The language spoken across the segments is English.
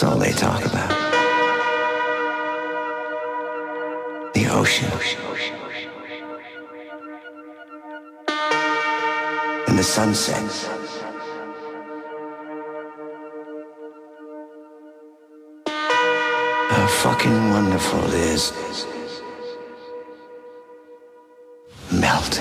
That's all they talk about. The ocean. And the sunset. How fucking wonderful it is. Melt.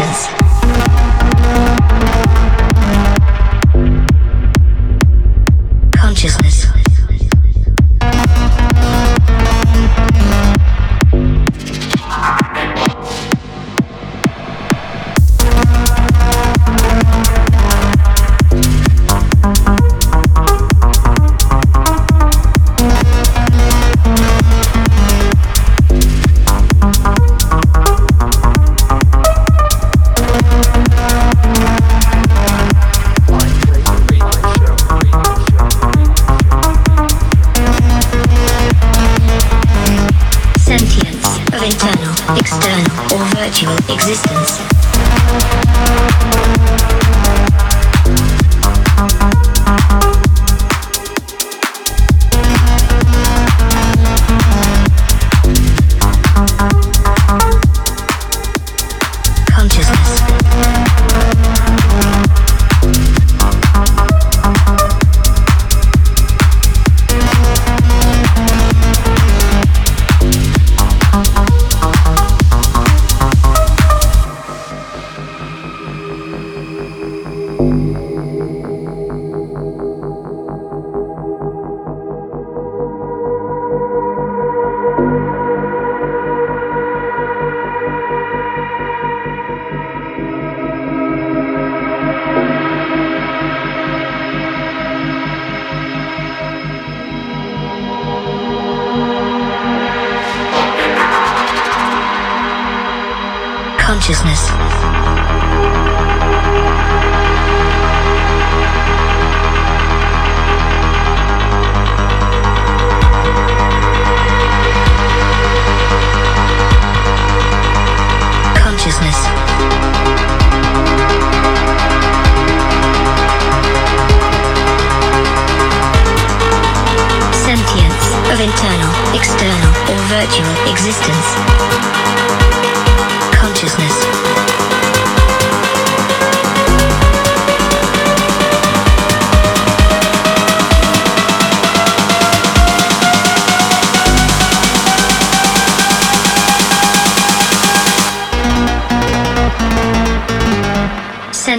Existence.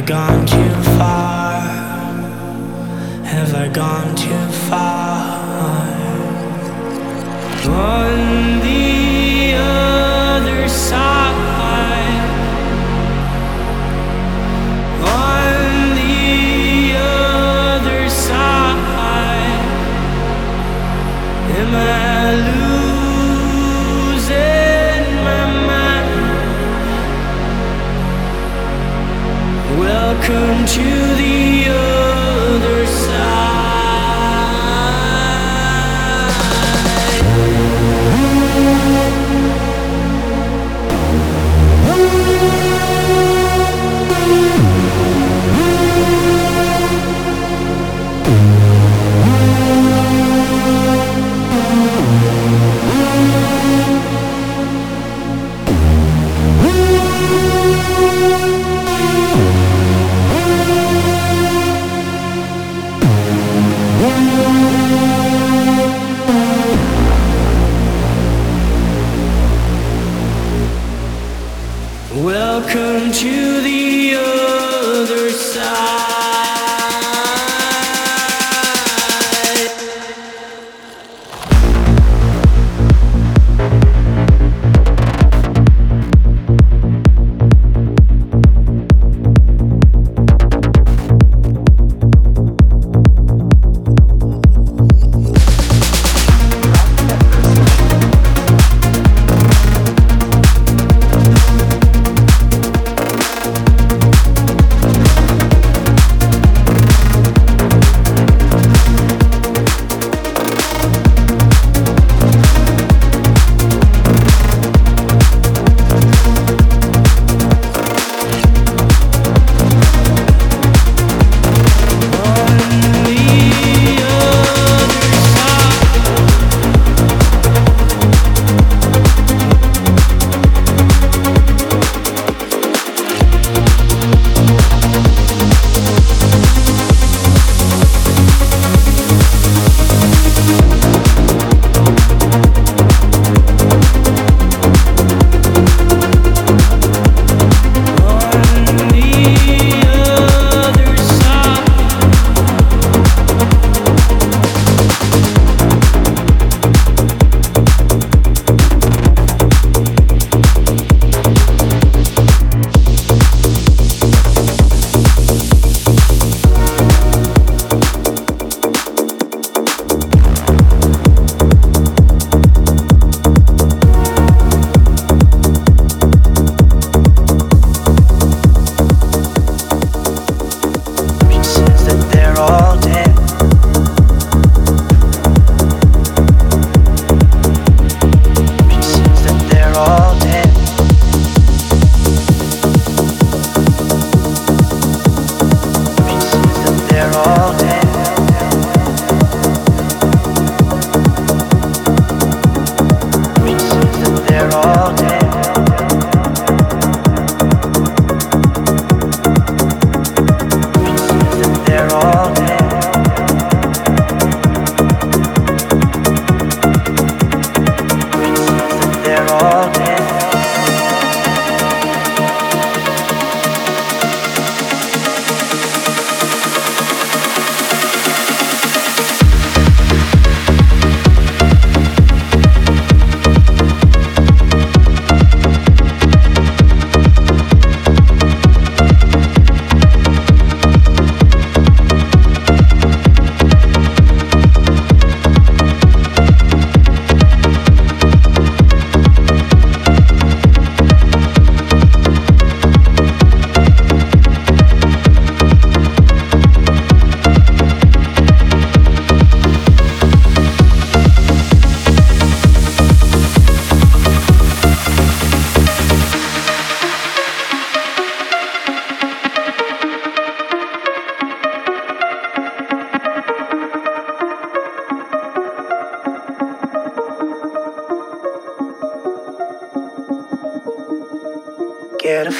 I gone too far? Have I gone too far? On the other side, on the other side, am I? To the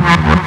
Thank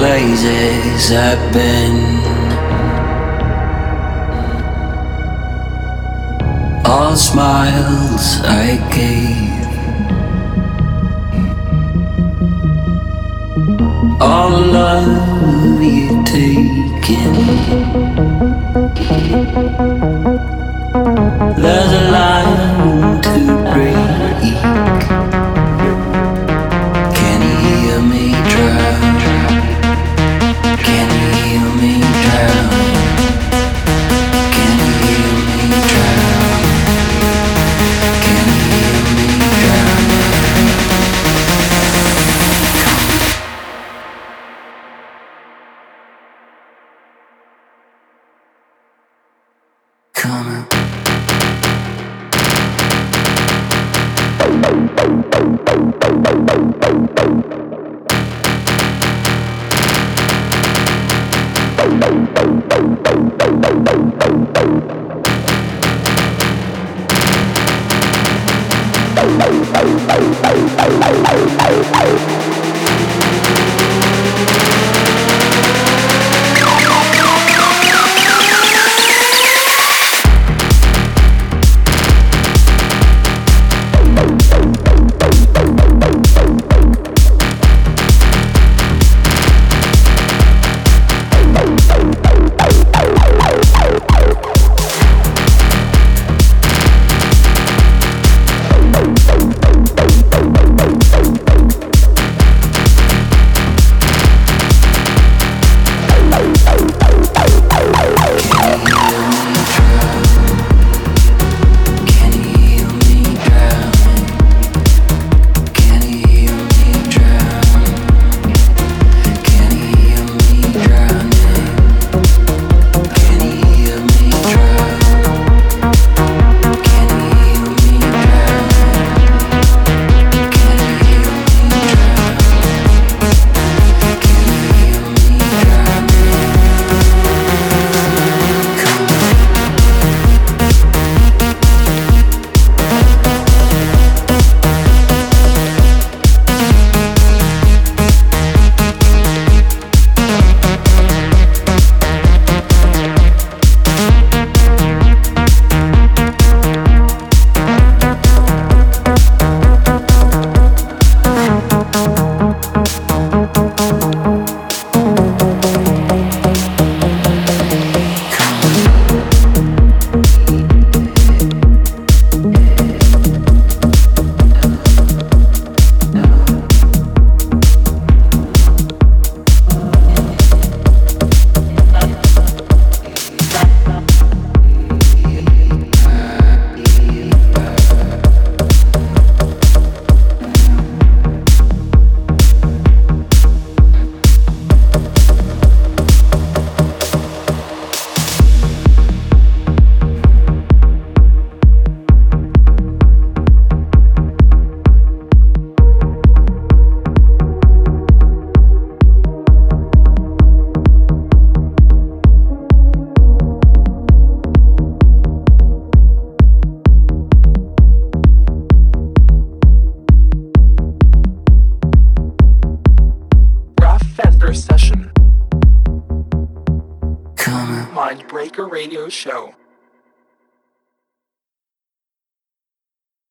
places I've been. All smiles I gave. All love you taken. There's